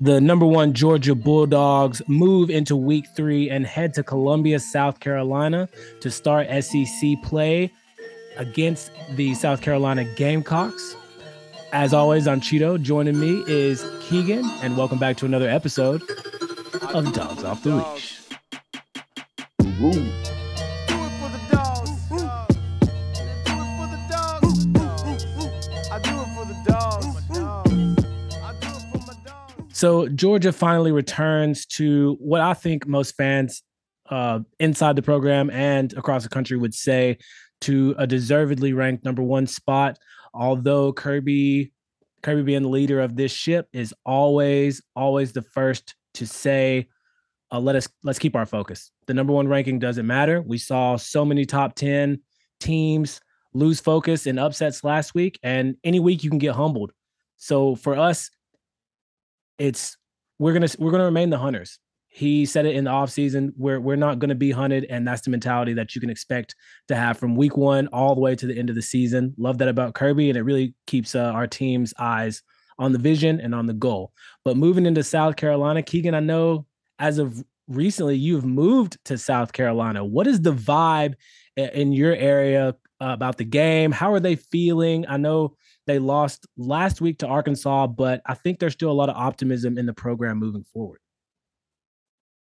the number one Georgia Bulldogs move into week three and head to Columbia, South Carolina to start SEC play against the South Carolina Gamecocks. As always, I'm Cheeto. Joining me is Keegan, and welcome back to another episode of Dogs Off the Leash. Ooh. So Georgia finally returns to what I think most fans uh, inside the program and across the country would say to a deservedly ranked number one spot. Although Kirby, Kirby being the leader of this ship is always, always the first to say, uh, "Let us let's keep our focus." The number one ranking doesn't matter. We saw so many top ten teams lose focus in upsets last week, and any week you can get humbled. So for us, it's we're gonna we're gonna remain the hunters. He said it in the offseason. We're we're not gonna be hunted, and that's the mentality that you can expect to have from week one all the way to the end of the season. Love that about Kirby, and it really keeps uh, our team's eyes on the vision and on the goal. But moving into South Carolina, Keegan, I know as of recently you've moved to South Carolina. What is the vibe in your area about the game? How are they feeling? I know they lost last week to Arkansas, but I think there's still a lot of optimism in the program moving forward.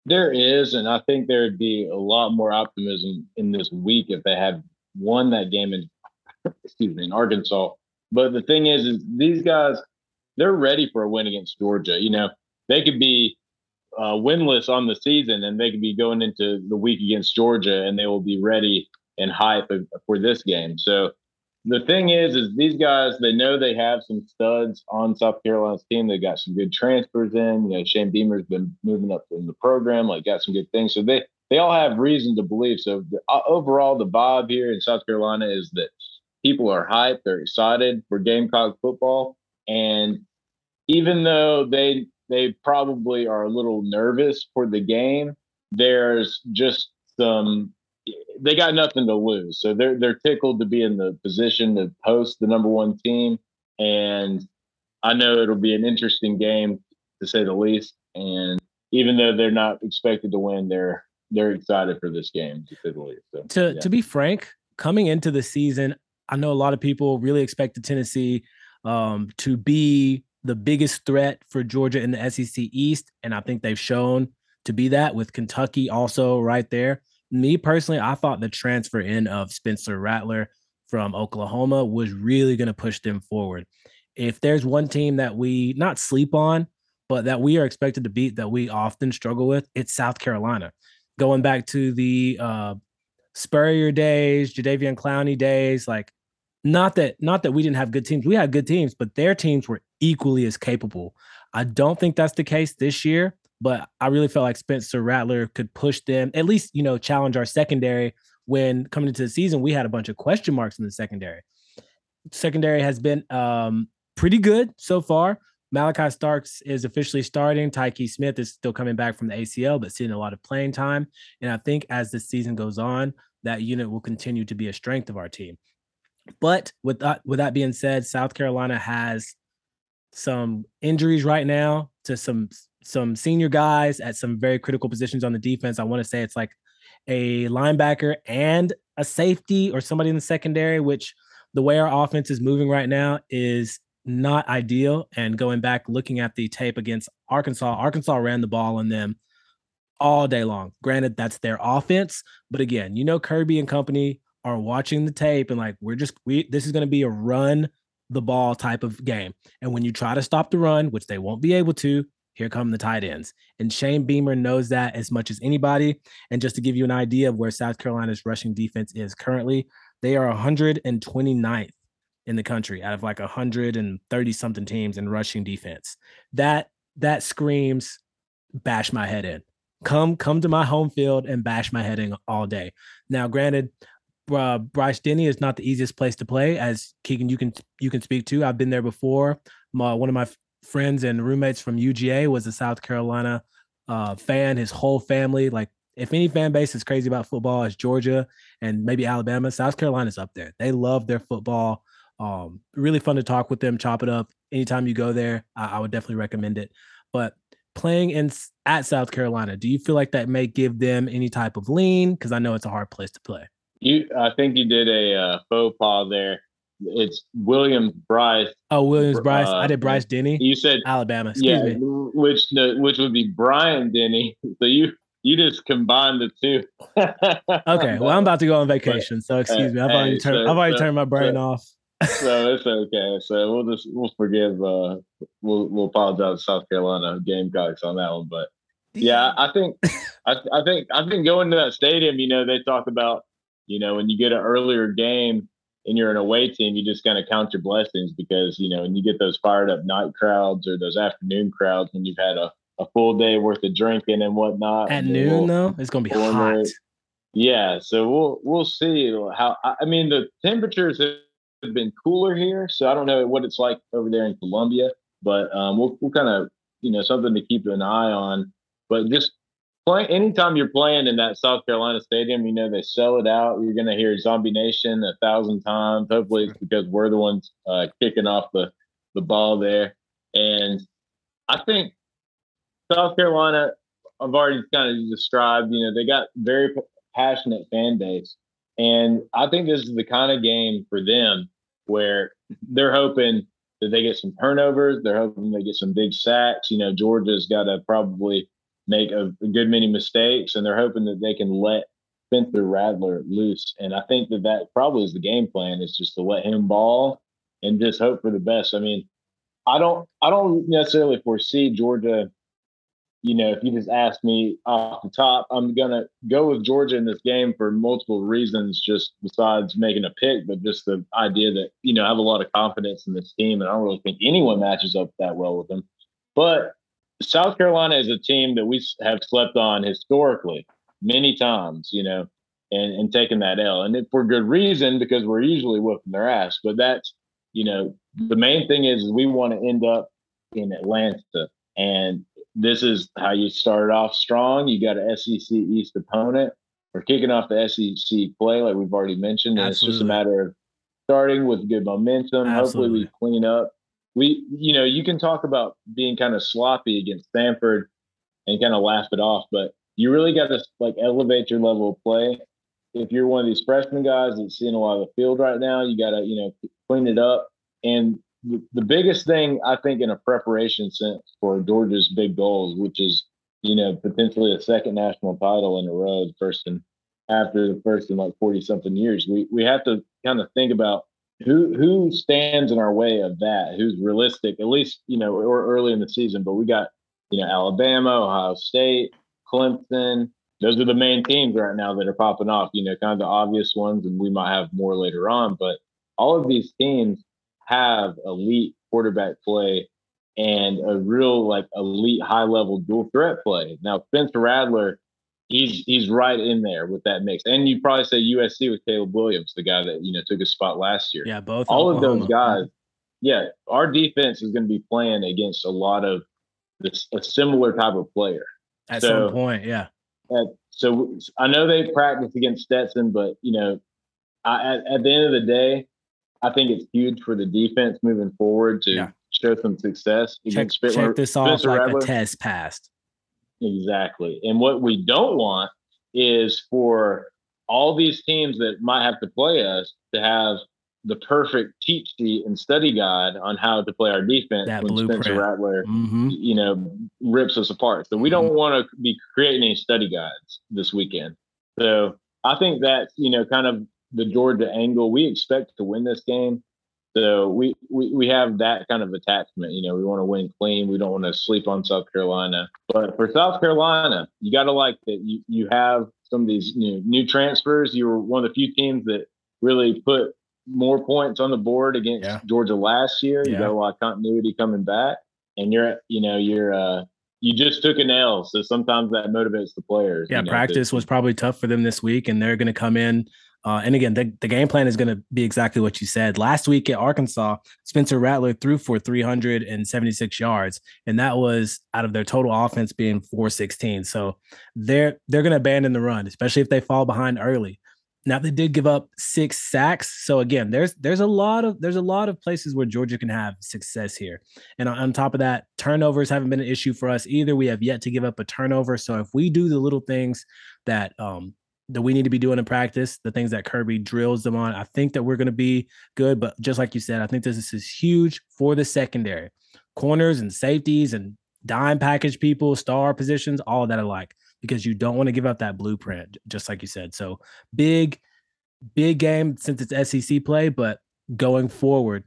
There is, and I think there'd be a lot more optimism in this week if they had won that game in excuse me in Arkansas. But the thing is, is these guys they're ready for a win against Georgia. You know, they could be uh, winless on the season, and they could be going into the week against Georgia, and they will be ready and hype for this game. So the thing is, is these guys they know they have some studs on South Carolina's team. They got some good transfers in. You know, Shane Beamer's been moving up in the program, like got some good things. So they they all have reason to believe. So the, uh, overall, the vibe here in South Carolina is that people are hyped, they're excited for Gamecock football, and even though they they probably are a little nervous for the game, there's just some they got nothing to lose. So they're they're tickled to be in the position to host the number one team. And I know it'll be an interesting game to say the least. And even though they're not expected to win, they're they're excited for this game to say the least. So, to yeah. to be frank, coming into the season, I know a lot of people really expected Tennessee um, to be the biggest threat for Georgia in the SEC East, and I think they've shown to be that with Kentucky also right there me personally, I thought the transfer in of Spencer Rattler from Oklahoma was really going to push them forward. If there's one team that we not sleep on, but that we are expected to beat that we often struggle with, it's South Carolina. Going back to the uh, Spurrier days, Jadeveon Clowney days, like not that not that we didn't have good teams. We had good teams, but their teams were equally as capable. I don't think that's the case this year but I really felt like Spencer Rattler could push them, at least, you know, challenge our secondary when coming into the season, we had a bunch of question marks in the secondary. Secondary has been um, pretty good so far. Malachi Starks is officially starting. Tykee Smith is still coming back from the ACL, but seeing a lot of playing time. And I think as the season goes on, that unit will continue to be a strength of our team. But with that, with that being said, South Carolina has some injuries right now to some some senior guys at some very critical positions on the defense. I want to say it's like a linebacker and a safety or somebody in the secondary, which the way our offense is moving right now is not ideal. And going back looking at the tape against Arkansas, Arkansas ran the ball on them all day long. Granted, that's their offense, but again, you know Kirby and company are watching the tape and like we're just we this is going to be a run the ball type of game. And when you try to stop the run, which they won't be able to, here come the tight ends. And Shane Beamer knows that as much as anybody. And just to give you an idea of where South Carolina's rushing defense is currently, they are 129th in the country out of like 130 something teams in rushing defense. That that screams bash my head in. Come come to my home field and bash my head in all day. Now, granted, uh, Bryce Denny is not the easiest place to play, as Keegan you can you can speak to. I've been there before. My, one of my friends and roommates from UGA was a South Carolina uh, fan. His whole family, like if any fan base is crazy about football, it's Georgia and maybe Alabama. South Carolina's up there. They love their football. Um, really fun to talk with them, chop it up. Anytime you go there, I, I would definitely recommend it. But playing in at South Carolina, do you feel like that may give them any type of lean? Because I know it's a hard place to play. You, I think you did a uh, faux pas there. It's Williams Bryce. Oh, Williams-Brice. Uh, I did Bryce Denny. You said Alabama. Excuse yeah, me. which which would be Bryant-Denny. So you you just combined the two. okay, well I'm about to go on vacation, but, so excuse me. I've already turned so, I've already so, turned my brain so, off. so it's okay. So we'll just we'll forgive. Uh, we'll we'll apologize to South Carolina Gamecocks on that one, but yeah, I think I, I think I think going to that stadium, you know, they talk about you know when you get an earlier game and you're an away team, you just kind of count your blessings because you know when you get those fired up night crowds or those afternoon crowds when you've had a a full day worth of drinking and whatnot. At noon, we'll, though, it's gonna be hot. Yeah, so we'll we'll see how. I mean, the temperatures have been cooler here, so I don't know what it's like over there in Columbia, but um, we'll we'll kind of you know something to keep an eye on. But just play anytime you're playing in that South Carolina stadium, you know they sell it out. You're gonna hear Zombie Nation a thousand times. Hopefully, it's because we're the ones uh, kicking off the the ball there, and I think South Carolina, I've already kind of described, you know, they got very passionate fan base. And I think this is the kind of game for them where they're hoping that they get some turnovers. They're hoping they get some big sacks. You know, Georgia's got to probably make a, a, good many mistakes, and they're hoping that they can let Spencer Rattler loose. And I think that that probably is the game plan is just to let him ball and just hope for the best. I mean, I don't, I don't necessarily foresee Georgia you know, if you just ask me off the top, I'm gonna go with Georgia in this game for multiple reasons, just besides making a pick, but just the idea that, you know, I have a lot of confidence in this team and I don't really think anyone matches up that well with them. But South Carolina is a team that we have slept on historically many times, you know, and, and taken that L. And for good reason, because we're usually whooping their ass. But that's, you know, the main thing is we want to end up in Atlanta. And this is how you start off strong. You got an SEC East opponent. We're kicking off the SEC play, like we've already mentioned. And it's just a matter of starting with good momentum. Absolutely. Hopefully, we clean up. We, you know, you can talk about being kind of sloppy against Stanford and kind of laugh it off, but you really got to like elevate your level of play. If you're one of these freshman guys that's seeing a lot of the field right now, you got to, you know, clean it up. And the, biggest thing I think in a preparation sense for Georgia's big goals, which is you know potentially a second national title in a row, first and after the first in like forty something years, we we have to kind of think about who who stands in our way of that, who's realistic, at least you know, or early in the season. But we got you know Alabama, Ohio State, Clemson. Those are the main teams right now that are popping off. You know, kind of the obvious ones, and we might have more later on. But all of these teams have elite quarterback play and a real like elite high level dual threat play. Now Spencer Rattler, he's he's right in there with that mix. And you probably say USC with Caleb Williams, the guy that you know took a spot last year. Yeah, both. All Oklahoma. of those guys. Yeah, our defense is going to be playing against a lot of this a similar type of player. At so, some point, yeah. At, so I know they practice against Stetson, but you know, I, at, at the end of the day, I think it's huge for the defense moving forward to yeah. show some success. Check, check this off like Rattler. a test passed. Exactly. And what we don't want is for all these teams that might have to play us to have the perfect cheat sheet and study guide on how to play our defense that when blueprint. Spencer Rattler, mm-hmm. you know, rips us apart. So we don't mm-hmm. want to be creating any study guides this weekend. So I think that's you know kind of the Georgia angle. We expect to win this game. So we, we, we have that kind of attachment. You know, we want to win clean. We don't want to sleep on South Carolina. But for South Carolina, you got to like that you, you have some of these new, new transfers. You were one of the few teams that really put more points on the board against yeah. Georgia last year. You yeah. got a lot of continuity coming back. And you're, you know, you're, uh, you just took an L, so sometimes that motivates the players. Yeah, you know, practice to, was probably tough for them this week, and they're going to come in uh, and again, the, the game plan is going to be exactly what you said. Last week at Arkansas, Spencer Rattler threw for 376 yards, and that was out of their total offense being 416. So they're they're going to abandon the run, especially if they fall behind early. Now they did give up six sacks. So again, there's there's a lot of there's a lot of places where Georgia can have success here. And on, on, top of that, turnovers haven't been an issue for us either. We have yet to give up a turnover. So if we do the little things that um that we need to be doing in practice, the things that Kirby drills them on, I think that we're going to be good. But just like you said, I think this is huge for the secondary, corners and safeties and dime package people, star positions, all that alike because you don't want to give up that blueprint, just like you said. So big, big game since it's SEC play, but going forward,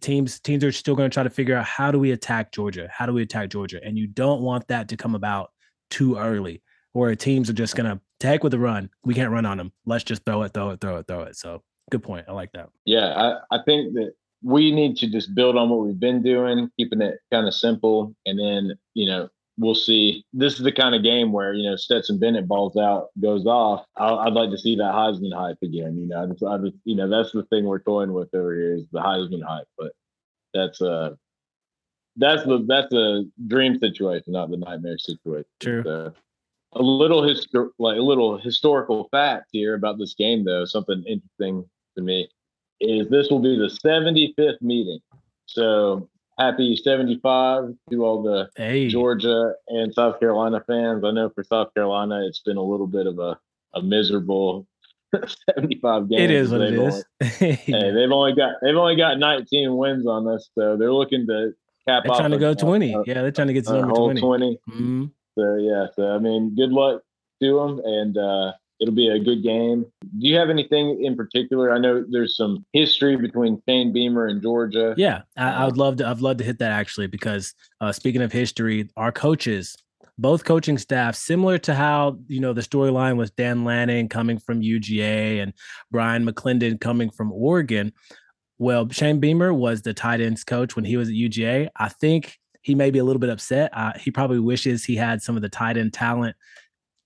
teams teams are still going to try to figure out how do we attack Georgia? How do we attack Georgia? And you don't want that to come about too early, where teams are just going to tag with the run. We can't run on them. Let's just throw it, throw it, throw it, throw it. So good point. I like that. Yeah, I, I think that we need to just build on what we've been doing, keeping it kind of simple, and then you know we'll see. This is the kind of game where you know Stetson Bennett balls out, goes off. i would like to see that Heisman hype again. You know, I just, I just, you know that's the thing we're toying with over here is the Heisman hype, but that's uh that's the that's a dream situation, not the nightmare situation. True. So, a little histor- like a little historical fact here about this game, though. Something interesting to me is this will be the 75th meeting. So happy 75 to all the hey. Georgia and South Carolina fans. I know for South Carolina, it's been a little bit of a, a miserable 75 games. It is what it is. Only, hey, they've only got they've only got 19 wins on this, so they're looking to cap. Off. They're trying to go 20. Uh, yeah, they're trying to get to number 20. 20. Mm-hmm. So yeah, so I mean, good luck to them, and uh, it'll be a good game. Do you have anything in particular? I know there's some history between Shane Beamer and Georgia. Yeah, I, I would love to. I'd love to hit that actually because uh, speaking of history, our coaches, both coaching staff, similar to how you know the storyline was Dan Lanning coming from UGA and Bryan McClendon coming from Oregon. Well, Shane Beamer was the tight ends coach when he was at UGA. I think he may be a little bit upset. Uh, he probably wishes he had some of the tight end talent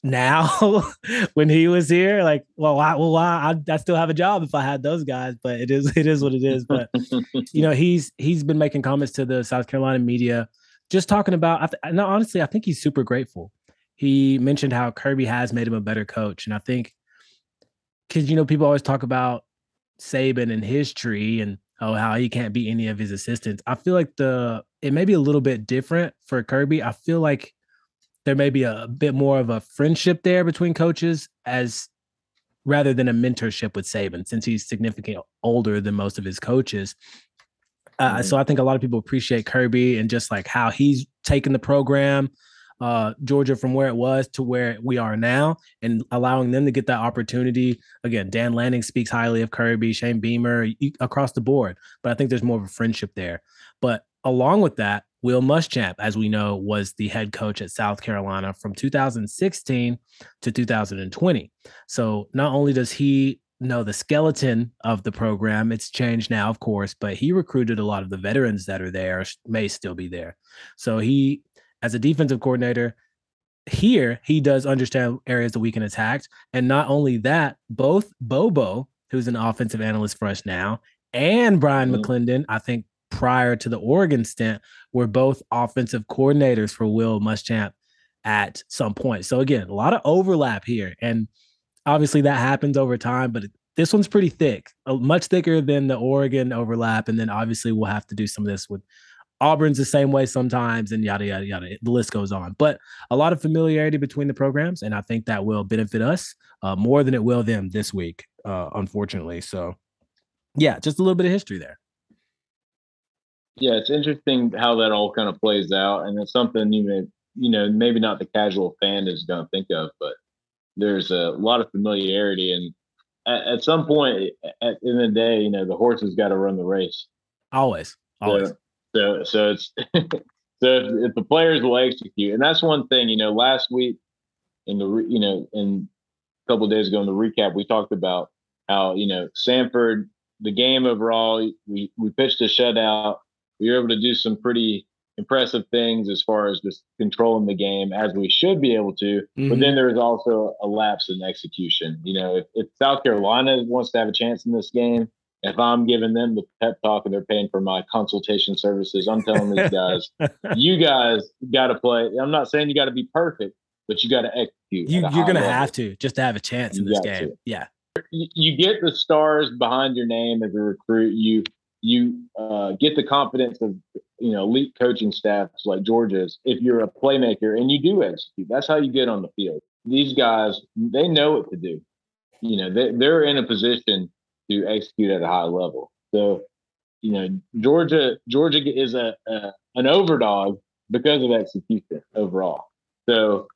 now when he was here. Like well why well why I, I still have a job if i had those guys but it is it is what it is. But you know he's he's been making comments to the south carolina media just talking about no honestly i think he's super grateful. He mentioned how kirby has made him a better coach and i think because you know people always talk about saban and his tree and oh how he can't beat any of his assistants i feel like the it may be a little bit different for kirby i feel like there may be a, bit more of a friendship there between coaches as rather than a mentorship with Saban, since he's significantly older than most of his coaches. Uh, mm-hmm. So I think a lot of people appreciate Kirby and just like how he's taken the program, uh, Georgia from where it was to where we are now, and allowing them to get that opportunity. Again, Dan Lanning speaks highly of Kirby, Shane Beamer across the board, but I think there's more of a friendship there. But along with that, Will Muschamp, as we know, was the head coach at South Carolina from 2016 to 2020. So not only does he know the skeleton of the program, it's changed now, of course, but he recruited a lot of the veterans that are there, may still be there. So he, as a defensive coordinator, here he does understand areas that we can attack. And not only that, both Bobo, who's an offensive analyst for us now, and Bryan mm-hmm. McClendon, I think prior to the Oregon stint were both offensive coordinators for Will Muschamp at some point. So again, a lot of overlap here, and obviously that happens over time. But this one's pretty thick, much thicker than the Oregon overlap. And then obviously we'll have to do some of this with Auburn's the same way sometimes, and yada yada yada. The list goes on. But a lot of familiarity between the programs, and I think that will benefit us uh, more than it will them this week, uh, unfortunately. So, yeah, just a little bit of history there. Yeah, it's interesting how that all kind of plays out, and it's something you may, you know, maybe not the casual fan is going to think of, but there's a lot of familiarity, and at, at some point, at, in the day, you know, the horse has got to run the race. Always, always. So, so, so it's so if, if the players will execute, and that's one thing, you know, last week in the, you know, in a couple days ago in the recap, we talked about how you know Stanford the game overall, we we pitched a shutout we were able to do some pretty impressive things as far as just controlling the game as we should be able to. Mm-hmm. But then there is also a lapse in execution. You know, if, if South Carolina wants to have a chance in this game, if I'm giving them the pep talk and they're paying for my consultation services, I'm telling these guys, you guys got to play. I'm not saying you got to be perfect, but you got to execute. You, are going to have to just to have a chance in this game. To. Yeah. you get the stars behind your name as a recruit. You you uh, get the confidence of you know elite coaching staffs like Georgia's if you're a playmaker and you do execute. That's how you get on the field. These guys they know what to do. You know they, they're in a position to execute at a high level. So you know Georgia Georgia is a, a an overdog because of execution overall. So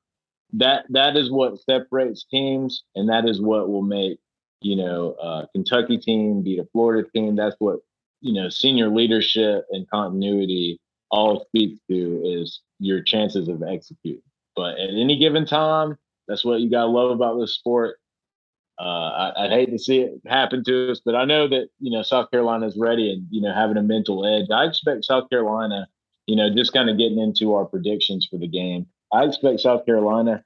that that is what separates teams, and that is what will make you know uh, Kentucky team beat a Florida team. That's what you know senior leadership and continuity all speaks to is your chances of executing. But at any given time, that's what you gotta love about this sport. Uh, I, would hate to see it happen to us, but I know that you know South Carolina is ready and you know having a mental edge. I expect South Carolina, you know, just kind of getting into our predictions for the game. I expect South Carolina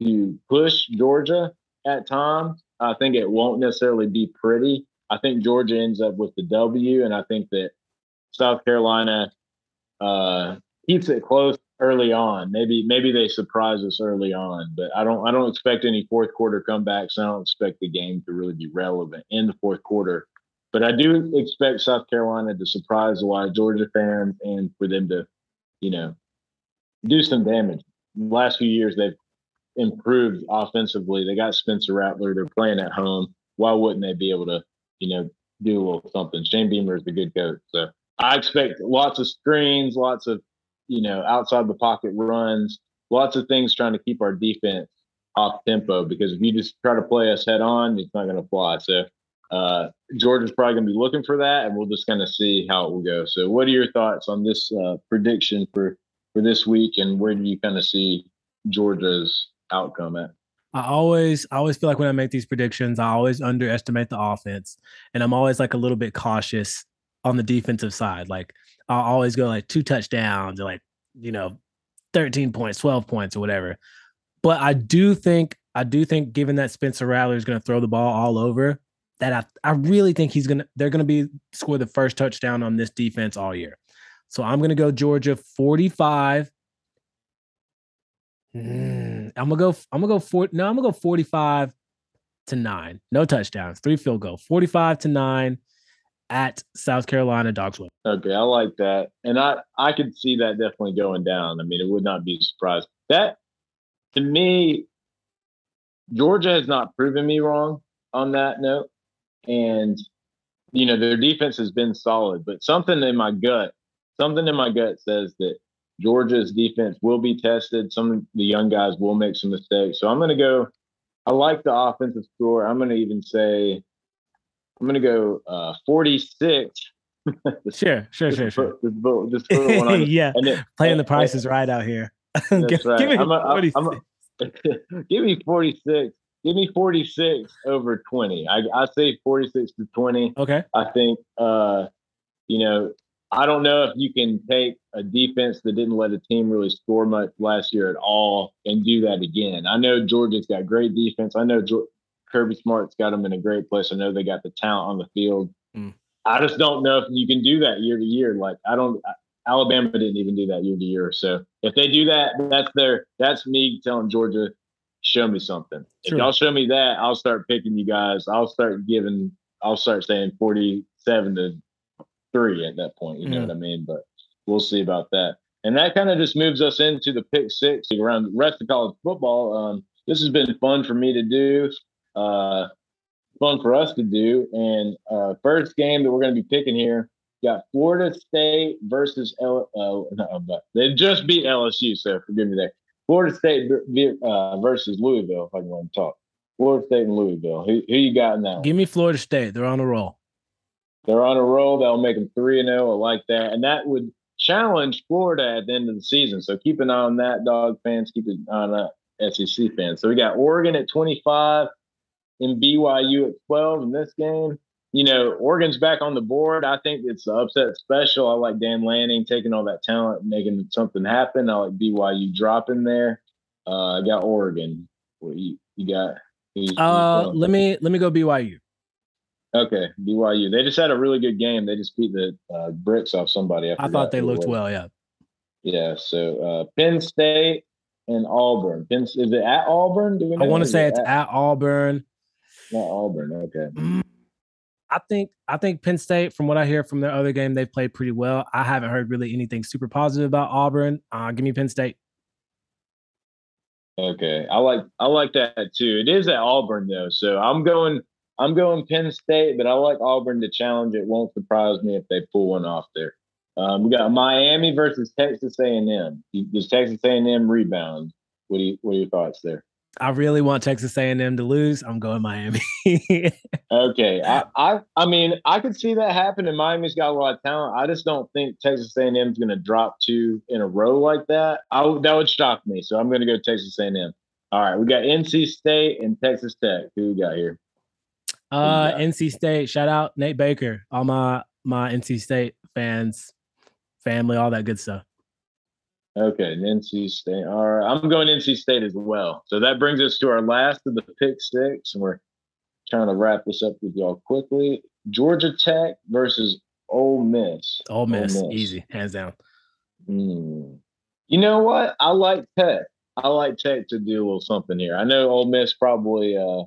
to push Georgia at times. I think it won't necessarily be pretty. I think Georgia ends up with the W, and I think that South Carolina uh, keeps it close early on. Maybe maybe they surprise us early on, but I don't I don't expect any fourth quarter comebacks. I don't expect the game to really be relevant in the fourth quarter. But I do expect South Carolina to surprise a lot of Georgia fans and for them to, you know, do some damage last few years they've improved offensively. They got Spencer Rattler. They're playing at home. Why wouldn't they be able to, you know, do a little something? Shane Beamer is a good coach. So I expect lots of screens, lots of, you know, outside the pocket runs, lots of things trying to keep our defense off tempo because if you just try to play us head on, it's not going to fly. So uh, Georgia's probably going to be looking for that, and we'll just kind of see how it will go. So, what are your thoughts on this uh, prediction for for this week, and where do you kind of see Georgia's outcome at? I always, I always feel like when I make these predictions, I always underestimate the offense, and I'm always like a little bit cautious on the defensive side. Like I'll always go like two touchdowns or like you know, 13 points, 12 points, or whatever. But I do think, I do think, given that Spencer Rattler is going to throw the ball all over, that I, I really think he's gonna, they're gonna be score the first touchdown on this defense all year. So I'm going to go Georgia 45. Mm, I'm gonna go. I'm gonna go for no. I'm gonna go 45 to nine. No touchdowns. Three field goal. 45 to nine at South Carolina Dogs win. Okay, I like that, and I I could see that definitely going down. I mean, it would not be surprised. That to me, Georgia has not proven me wrong on that note, and you know their defense has been solid, but something in my gut something in my gut says that Georgia's defense will be tested. Some of the young guys will make some mistakes. So I'm going to go. I like the offensive score. I'm going to even say I'm going to go uh, 46. sure, sure, sure, sure. Just, put, just put one on. yeah, then, playing the prices right out here. Give, right. Give me, I'm a, I'm a, give me 46. Give me 46 over 20. I, I say 46 to 20. Okay. I think, uh, you know, I don't know if you can take a defense that didn't let a team really score much last year at all and do that again. I know Georgia's got great defense. I know Kirby Smart's got them in a great place. I know they got the talent on the field. Mm. I just don't know if you can do that year to year. Like I don't. Alabama didn't even do that year to year. So if they do that, that's their. That's me telling Georgia, show me something. Sure. If y'all show me that, I'll start picking you guys. I'll start giving. I'll start saying forty-seven to three at that point. You know what I mean? But we'll see about that. And that kind of just moves us into the pick six around the rest of college football. Um, this has been fun for me to do, uh, fun for us to do. And uh, first game that we're going to be picking here got Florida State versus L. Uh, no, they just beat LSU, so forgive me there. Florida State uh, versus Louisville, if I can want to talk. Florida State and Louisville. Who, who you got that? Give me Florida State. They're on a roll. They're on a roll. That'll make them 3 and 0. I like that. And that would challenge Florida at the end of the season. So keep an eye on that, dog fans. Keep an eye on that, SEC fans. So we got Oregon at 25 and BYU at 12 in this game. You know, Oregon's back on the board. I think it's the upset special. I like Dan Lanning taking all that talent, making something happen. I like BYU dropping there. Uh, I got Oregon. What you, you got? uh, let me let me go BYU. Okay, BYU. They just had a really good game. They just beat the uh, bricks off somebody. I, I thought they looked well. Yeah. Yeah. So uh, Penn State and Auburn. Penn, is it at Auburn? Do we know? I want to say it's at, at Auburn. Not Auburn. Okay. Mm, I think I think Penn State, from what I hear from their other game, they've played pretty well. I haven't heard really anything super positive about Auburn. Uh, give me Penn State. Okay, I like I like that too. It is at Auburn though, so I'm going I'm going Penn State, but I like Auburn to challenge. It won't surprise me if they pull one off there. Um, we got Miami versus Texas A&M. Does Texas A&M rebound? What do you What are your thoughts there? I really want Texas A&M to lose. I'm going Miami. okay, I, I I mean I could see that happen. And Miami's got a lot of talent. I just don't think Texas A&M is going to drop two in a row like that. I that would shock me. So I'm going to go Texas A&M. All right, we got NC State and Texas Tech. Who we got here? Uh, NC State. Shout out Nate Baker. All my my NC State fans, family, all that good stuff. Okay, NC State. All right, I'm going NC State as well. So that brings us to our last of the pick six, and we're trying to wrap this up with y'all quickly. Georgia Tech versus Ole Miss. Ole Miss, Ole Miss. easy, hands down. Mm. You know what? I like Tech. I like Tech to do a little something here. I know Ole Miss probably. uh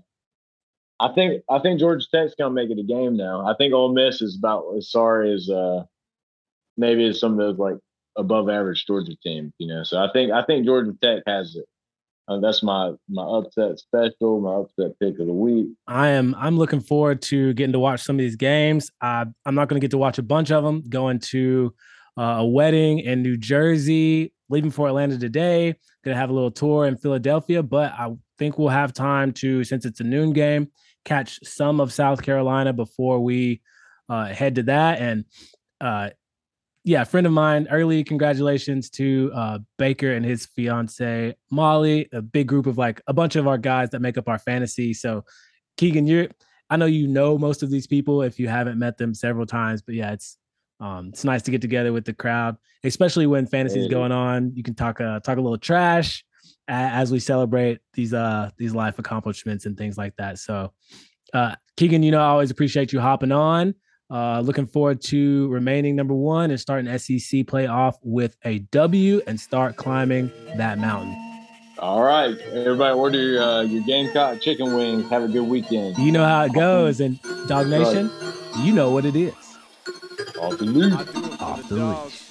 I think I think Georgia Tech's gonna make it a game now. I think Ole Miss is about as sorry as uh maybe as some of those like above average Georgia team, you know. So I think I think Georgia Tech has it. Uh, that's my my upset special, my upset pick of the week. I am I'm looking forward to getting to watch some of these games. Uh, I'm not going to get to watch a bunch of them. Going to uh, a wedding in New Jersey, leaving for Atlanta today. Going to have a little tour in Philadelphia, but I think we'll have time to since it's a noon game, catch some of South Carolina before we uh, head to that and. Uh, yeah, friend of mine. Early congratulations to uh, Baker and his fiance Molly. A big group of like a bunch of our guys that make up our fantasy. So, Keegan, you're. I know you know most of these people if you haven't met them several times, but yeah, it's um, it's nice to get together with the crowd, especially when fantasy is going on. You can talk uh, talk a little trash as we celebrate these uh these life accomplishments and things like that. So, uh, Keegan, you know I always appreciate you hopping on. Uh, looking forward to remaining number one and starting SEC playoff with a W and start climbing that mountain. All right, everybody, order your, uh, your Gamecock chicken wings. Have a good weekend. You know how it goes, and Dog Nation, you know what it is. Off the leash. Off the leash.